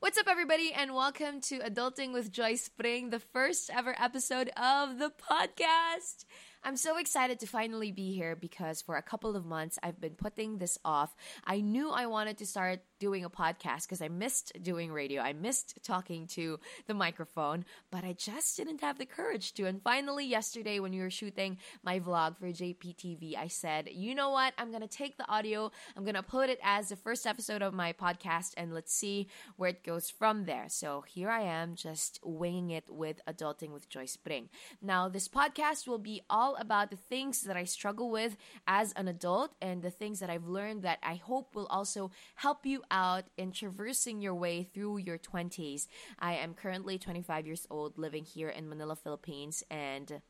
What's up, everybody, and welcome to Adulting with Joyce Pring, the first ever episode of the podcast. I'm so excited to finally be here because for a couple of months I've been putting this off. I knew I wanted to start doing a podcast because I missed doing radio. I missed talking to the microphone, but I just didn't have the courage to. And finally, yesterday when we were shooting my vlog for JPTV, I said, you know what? I'm going to take the audio, I'm going to upload it as the first episode of my podcast, and let's see where it goes from there. So here I am, just winging it with Adulting with Joyce Pring. Now, this podcast will be all all about the things that I struggle with as an adult and the things that I've learned that I hope will also help you out in traversing your way through your 20s. I am currently 25 years old, living here in Manila, Philippines, and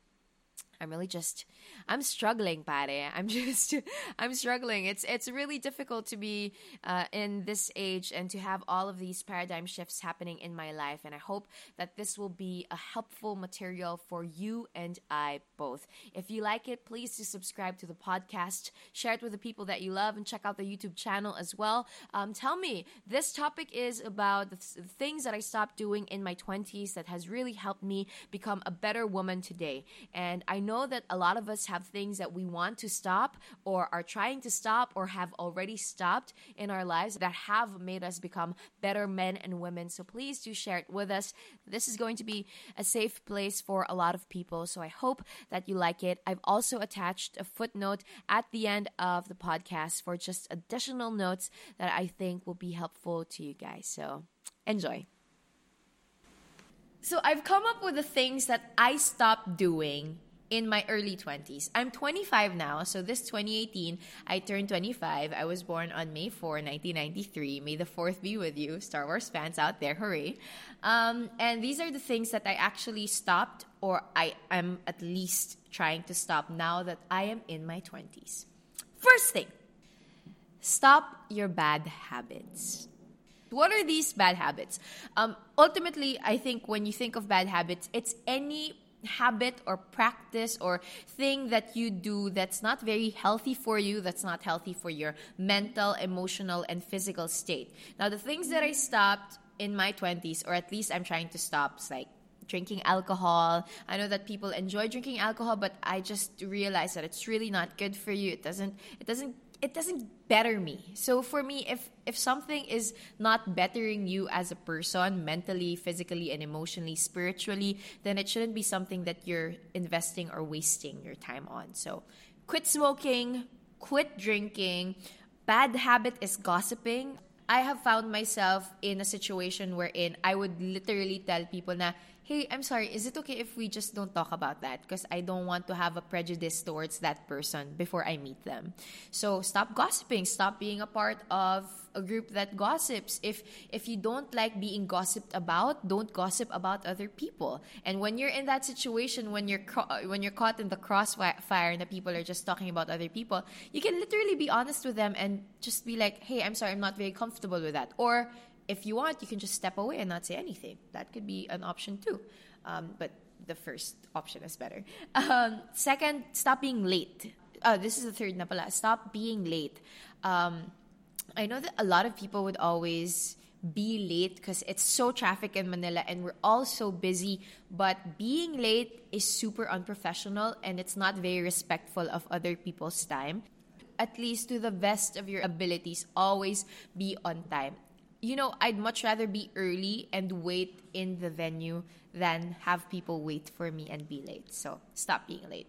I'm really just I'm struggling, pare. I'm just I'm struggling. It's it's really difficult to be uh, in this age and to have all of these paradigm shifts happening in my life. And I hope that this will be a helpful material for you and I both. If you like it, please do subscribe to the podcast, share it with the people that you love, and check out the YouTube channel as well. Um, tell me, this topic is about the, th- things that I stopped doing in my 20s that has really helped me become a better woman today. And I know know that a lot of us have things that we want to stop or are trying to stop or have already stopped in our lives that have made us become better men and women. So please do share it with us. This is going to be a safe place for a lot of people. So I hope that you like it. I've also attached a footnote at the end of the podcast for just additional notes that I think will be helpful to you guys. So enjoy. So I've come up with the things that I stopped doing in my early 20s. I'm 25 now, so this 2018, I turned 25. I was born on May 4, 1993. May the 4th be with you, Star Wars fans out there, hooray. Um, and these are the things that I actually stopped, or I am at least trying to stop now that I am in my 20s. First thing, stop your bad habits. What are these bad habits? Um, ultimately, I think when you think of bad habits, it's any habit or practice or thing that you do that's not very healthy for you, that's not healthy for your mental, emotional, and physical state. Now, the things that I stopped in my 20s, or at least I'm trying to stop, is like drinking alcohol. I know that people enjoy drinking alcohol, but I just realized that it's really not good for you. It doesn't it doesn't it doesn't better me. So for me, if if something is not bettering you as a person, mentally, physically, and emotionally, spiritually, then it shouldn't be something that you're investing or wasting your time on. So quit smoking, quit drinking. Bad habit is gossiping. I have found myself in a situation wherein I would literally tell people na hey, I'm sorry, is it okay if we just don't talk about that? Because I don't want to have a prejudice towards that person before I meet them. So stop gossiping. Stop being a part of a group that gossips. If if you don't like being gossiped about, don't gossip about other people. And when you're in that situation, when you're when you're caught in the crossfire and the people are just talking about other people, you can literally be honest with them and just be like, "Hey, I'm sorry, I'm not very comfortable with that," or if you want, you can just step away and not say anything. That could be an option too. Um, but the first option is better. Um, second, stop being late. Uh, this is the third na pala. Stop being late. Um, I know that a lot of people would always be late because it's so traffic in Manila and we're all so busy. But being late is super unprofessional and it's not very respectful of other people's time. At least to the best of your abilities, always be on time you know, I'd much rather be early and wait in the venue than have people wait for me and be late. So stop being late.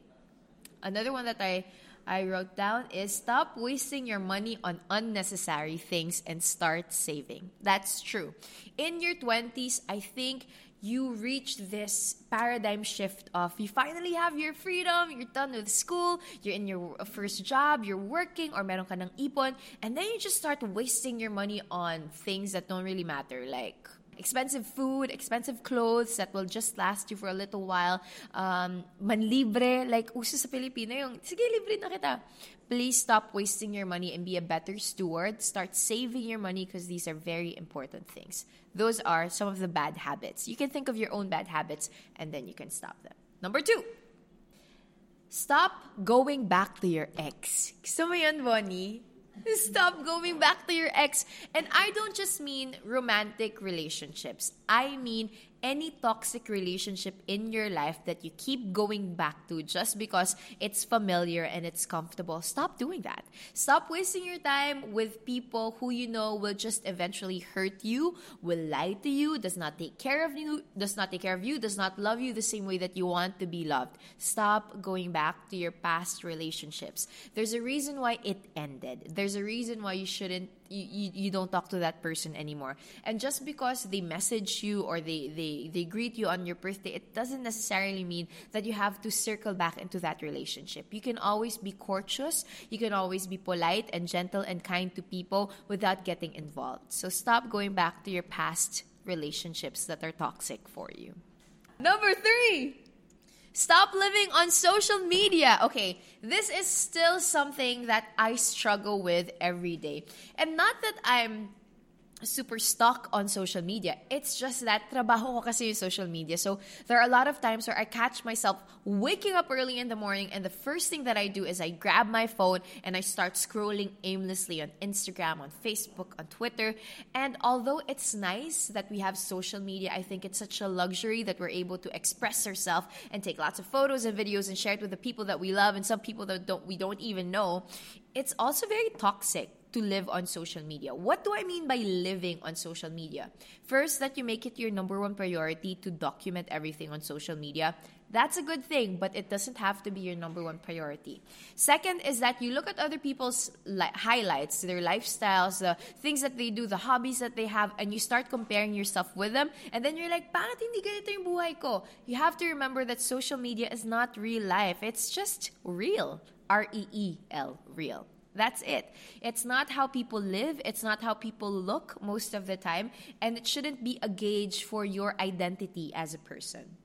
Another one that I I wrote down is stop wasting your money on unnecessary things and start saving. That's true. In your 20s, I think you reach this paradigm shift of you finally have your freedom, you're done with school, you're in your first job, you're working, or meron ka ng ipon, and then you just start wasting your money on things that don't really matter, like expensive food, expensive clothes that will just last you for a little while. Um, manlibre, like uso sa Pilipino yung, sige, libre na kita. Please stop wasting your money and be a better steward. Start saving your money because these are very important things. Those are some of the bad habits. You can think of your own bad habits and then you can stop them. Number two, stop going back to your ex. Gusto mo yun, Bonnie? Stop going back to your ex. And I don't just mean romantic relationships. I mean any toxic relationship in your life that you keep going back to just because it's familiar and it's comfortable, stop doing that. Stop wasting your time with people who you know will just eventually hurt you, will lie to you, does not take care of you, does not take care of you, does not love you the same way that you want to be loved. Stop going back to your past relationships. There's a reason why it ended. There's a reason why you shouldn't you, you, don't talk to that person anymore. And just because they message you or they, they, they greet you on your birthday, it doesn't necessarily mean that you have to circle back into that relationship. You can always be courteous, you can always be polite and gentle and kind to people without getting involved. So stop going back to your past relationships that are toxic for you. Number three, Stop living on social media. Okay, this is still something that I struggle with every day. And not that I'm super stuck on social media. It's just that trabaho ko kasi yung social media. So there are a lot of times where I catch myself waking up early in the morning and the first thing that I do is I grab my phone and I start scrolling aimlessly on Instagram, on Facebook, on Twitter. And although it's nice that we have social media, I think it's such a luxury that we're able to express ourselves and take lots of photos and videos and share it with the people that we love and some people that don't we don't even know. It's also very toxic to live on social media. What do I mean by living on social media? First, that you make it your number one priority to document everything on social media. That's a good thing, but it doesn't have to be your number one priority. Second is that you look at other people's li- highlights, their lifestyles, the things that they do, the hobbies that they have, and you start comparing yourself with them. And then you're like, bakit hindi ganito yung buhay ko? You have to remember that social media is not real life. It's just real. R-E-E-L, real. That's it. It's not how people live, it's not how people look most of the time, and it shouldn't be a gauge for your identity as a person.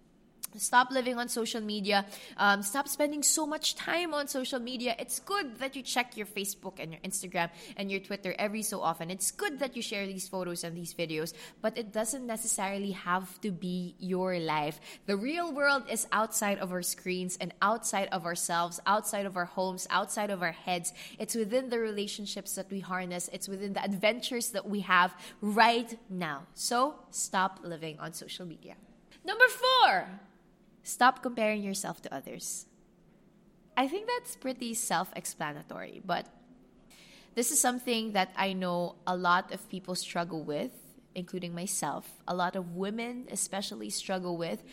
Stop living on social media. Um, stop spending so much time on social media. It's good that you check your Facebook and your Instagram and your Twitter every so often. It's good that you share these photos and these videos, but it doesn't necessarily have to be your life. The real world is outside of our screens and outside of ourselves, outside of our homes, outside of our heads. It's within the relationships that we harness, it's within the adventures that we have right now. So stop living on social media. Number four. Stop comparing yourself to others. I think that's pretty self explanatory, but this is something that I know a lot of people struggle with, including myself. A lot of women, especially, struggle with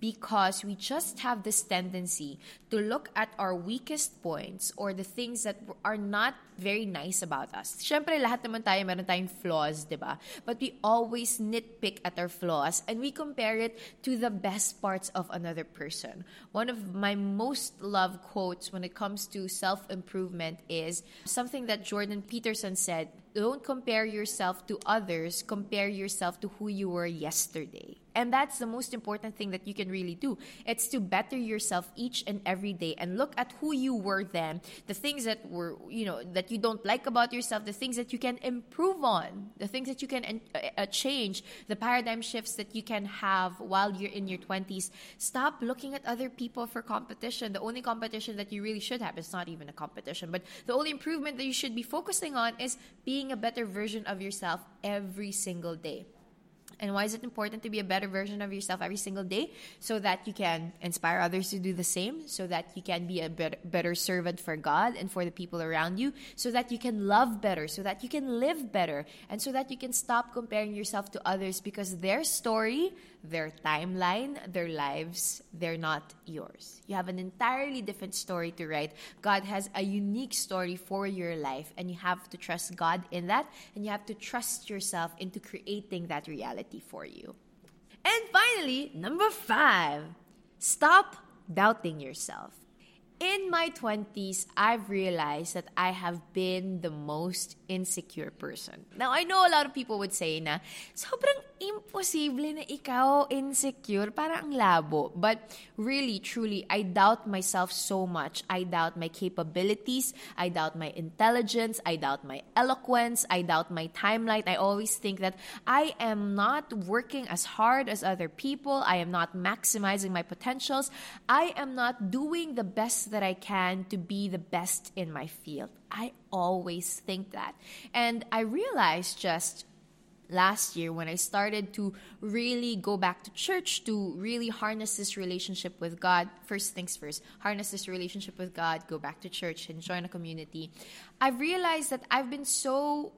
because we just have this tendency to look at our weakest points or the things that are not very nice about us. Siyempre, lahat naman tayo meron tayong flaws, di ba? But we always nitpick at our flaws and we compare it to the best parts of another person. One of my most loved quotes when it comes to self-improvement is something that Jordan Peterson said, don't compare yourself to others, compare yourself to who you were yesterday. And that's the most important thing that you can really do. It's to better yourself each and every day and look at who you were then, the things that were, you know, that you don't like about yourself, the things that you can improve on, the things that you can uh, uh change, the paradigm shifts that you can have while you're in your 20s. Stop looking at other people for competition. The only competition that you really should have is not even a competition, but the only improvement that you should be focusing on is being a better version of yourself every single day. And why is it important to be a better version of yourself every single day? So that you can inspire others to do the same, so that you can be a better, better servant for God and for the people around you, so that you can love better, so that you can live better, and so that you can stop comparing yourself to others because their story, their timeline, their lives, they're not yours. You have an entirely different story to write. God has a unique story for your life, and you have to trust God in that, and you have to trust yourself into creating that reality for you. And finally, number five, stop doubting yourself in my 20s, I've realized that I have been the most insecure person. Now, I know a lot of people would say na, sobrang imposible na ikaw insecure, para ang labo. But really, truly, I doubt myself so much. I doubt my capabilities. I doubt my intelligence. I doubt my eloquence. I doubt my timeline. I always think that I am not working as hard as other people. I am not maximizing my potentials. I am not doing the best best that I can to be the best in my field. I always think that. And I realized just last year when I started to really go back to church to really harness this relationship with God. First things first, harness this relationship with God, go back to church and join a community. I've realized that I've been so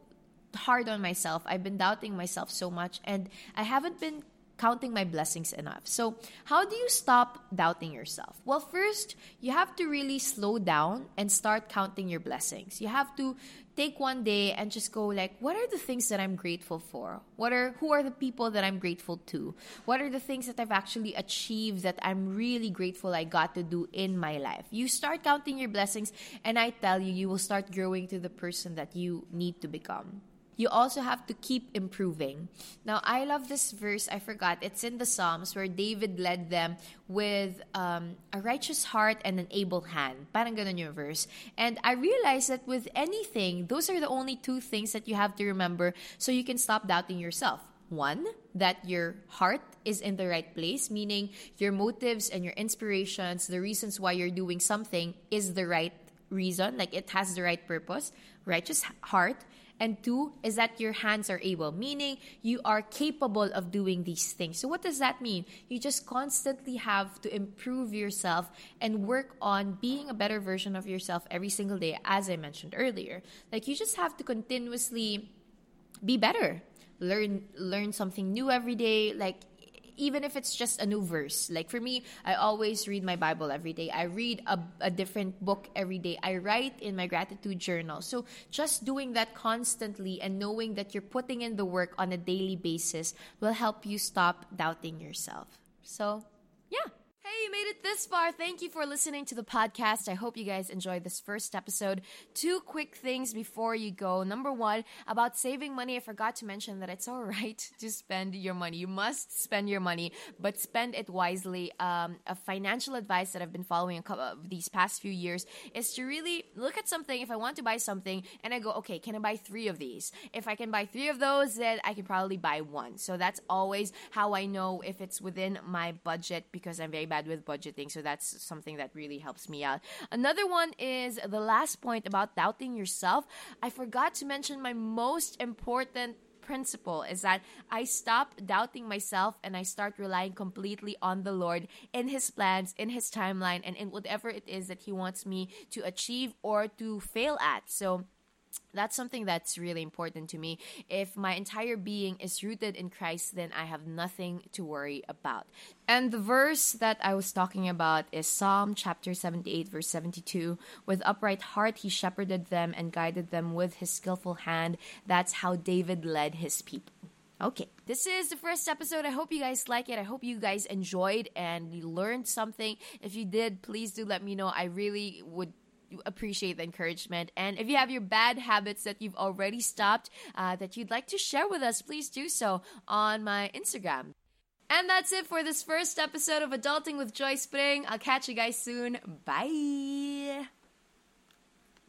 hard on myself. I've been doubting myself so much and I haven't been counting my blessings enough. So, how do you stop doubting yourself? Well, first, you have to really slow down and start counting your blessings. You have to take one day and just go like what are the things that i'm grateful for what are who are the people that i'm grateful to what are the things that i've actually achieved that i'm really grateful i got to do in my life you start counting your blessings and i tell you you will start growing to the person that you need to become you also have to keep improving. Now, I love this verse. I forgot. It's in the Psalms where David led them with um, a righteous heart and an able hand. Parang ganun yung verse. And I realized that with anything, those are the only two things that you have to remember so you can stop doubting yourself. One, that your heart is in the right place, meaning your motives and your inspirations, the reasons why you're doing something is the right reason, like it has the right purpose, righteous heart. And two is that your hands are able, meaning you are capable of doing these things. So, what does that mean? You just constantly have to improve yourself and work on being a better version of yourself every single day, as I mentioned earlier. Like, you just have to continuously be better learn learn something new every day like even if it's just a new verse. Like for me, I always read my Bible every day. I read a, a different book every day. I write in my gratitude journal. So just doing that constantly and knowing that you're putting in the work on a daily basis will help you stop doubting yourself. So, yeah. Hey, you made it this far. Thank you for listening to the podcast. I hope you guys enjoyed this first episode. Two quick things before you go. Number one, about saving money. I forgot to mention that it's all right to spend your money. You must spend your money, but spend it wisely. Um, a financial advice that I've been following a couple of these past few years is to really look at something. If I want to buy something and I go, okay, can I buy three of these? If I can buy three of those, then I can probably buy one. So that's always how I know if it's within my budget because I'm very bad with budgeting. So that's something that really helps me out. Another one is the last point about doubting yourself. I forgot to mention my most important principle is that I stop doubting myself and I start relying completely on the Lord in His plans, in His timeline, and in whatever it is that He wants me to achieve or to fail at. So, that's something that's really important to me. If my entire being is rooted in Christ, then I have nothing to worry about. And the verse that I was talking about is Psalm chapter 78, verse 72. With upright heart, he shepherded them and guided them with his skillful hand. That's how David led his people. Okay, this is the first episode. I hope you guys like it. I hope you guys enjoyed and you learned something. If you did, please do let me know. I really would appreciate the encouragement. And if you have your bad habits that you've already stopped uh, that you'd like to share with us, please do so on my Instagram. And that's it for this first episode of Adulting with Joyce Pring. I'll catch you guys soon. Bye.